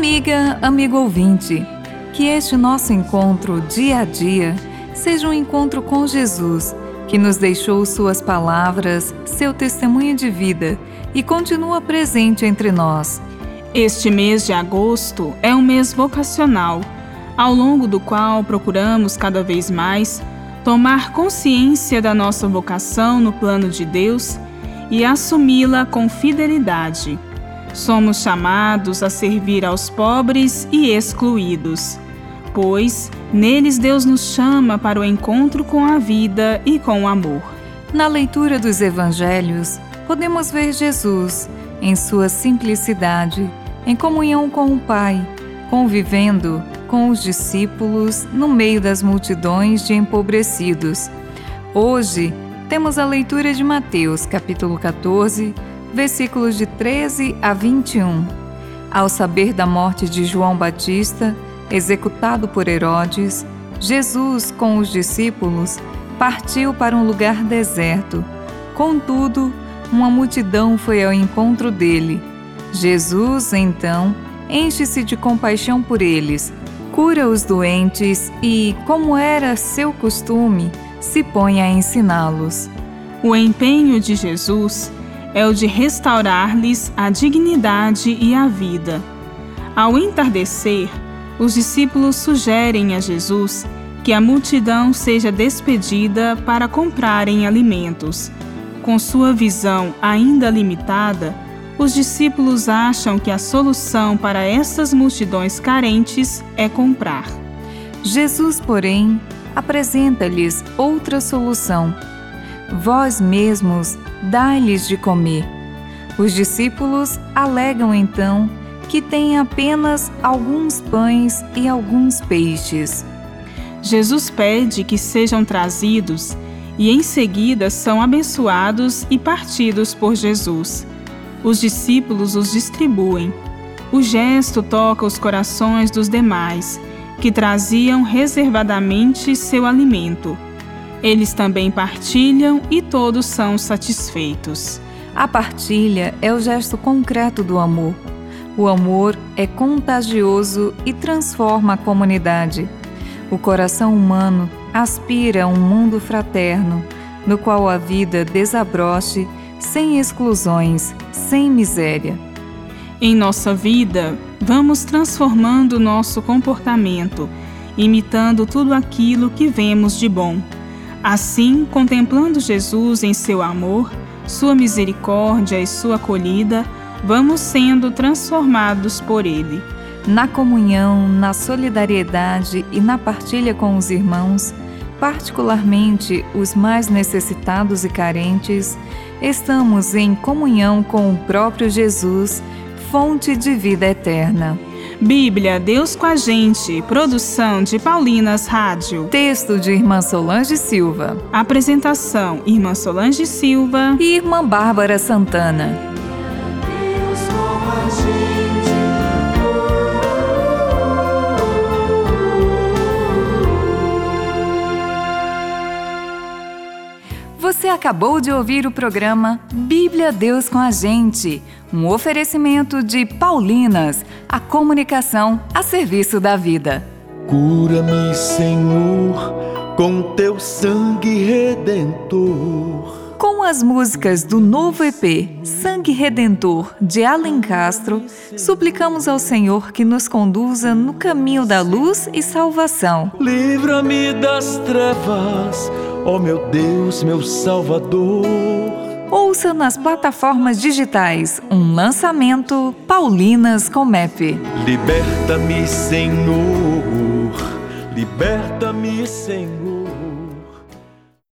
Amiga, amigo ouvinte, que este nosso encontro dia a dia seja um encontro com Jesus, que nos deixou suas palavras, seu testemunho de vida e continua presente entre nós. Este mês de agosto é um mês vocacional, ao longo do qual procuramos cada vez mais tomar consciência da nossa vocação no plano de Deus e assumi-la com fidelidade. Somos chamados a servir aos pobres e excluídos, pois neles Deus nos chama para o encontro com a vida e com o amor. Na leitura dos evangelhos, podemos ver Jesus, em sua simplicidade, em comunhão com o Pai, convivendo com os discípulos no meio das multidões de empobrecidos. Hoje, temos a leitura de Mateus, capítulo 14, versículos de 13 a 21. Ao saber da morte de João Batista, executado por Herodes, Jesus, com os discípulos, partiu para um lugar deserto. Contudo, uma multidão foi ao encontro dele. Jesus, então, enche-se de compaixão por eles, cura os doentes e, como era seu costume, se põe a ensiná-los. O empenho de Jesus é o de restaurar-lhes a dignidade e a vida. Ao entardecer, os discípulos sugerem a Jesus que a multidão seja despedida para comprarem alimentos. Com sua visão ainda limitada, os discípulos acham que a solução para essas multidões carentes é comprar. Jesus, porém, apresenta-lhes outra solução. Vós mesmos dai-lhes de comer. Os discípulos alegam então que têm apenas alguns pães e alguns peixes. Jesus pede que sejam trazidos e em seguida são abençoados e partidos por Jesus. Os discípulos os distribuem. O gesto toca os corações dos demais, que traziam reservadamente seu alimento. Eles também partilham e todos são satisfeitos. A partilha é o gesto concreto do amor. O amor é contagioso e transforma a comunidade. O coração humano aspira a um mundo fraterno, no qual a vida desabroche sem exclusões, sem miséria. Em nossa vida, vamos transformando nosso comportamento, imitando tudo aquilo que vemos de bom Assim, contemplando Jesus em seu amor, sua misericórdia e sua acolhida, vamos sendo transformados por Ele. Na comunhão, na solidariedade e na partilha com os irmãos, particularmente os mais necessitados e carentes, estamos em comunhão com o próprio Jesus, fonte de vida eterna. Bíblia, Deus com a gente. Produção de Paulinas Rádio. Texto de Irmã Solange Silva. Apresentação: Irmã Solange Silva e Irmã Bárbara Santana. Acabou de ouvir o programa Bíblia Deus com a Gente, um oferecimento de Paulinas, a comunicação a serviço da vida. Cura-me, Senhor, com teu sangue redentor. Com as músicas do novo EP Sangue Redentor de Alan Castro, suplicamos ao Senhor que nos conduza no caminho da luz e salvação. Livra-me das trevas Ó oh, meu Deus, meu Salvador. Ouça nas plataformas digitais um lançamento Paulinas com MEP. Liberta-me, Senhor. Liberta-me, Senhor.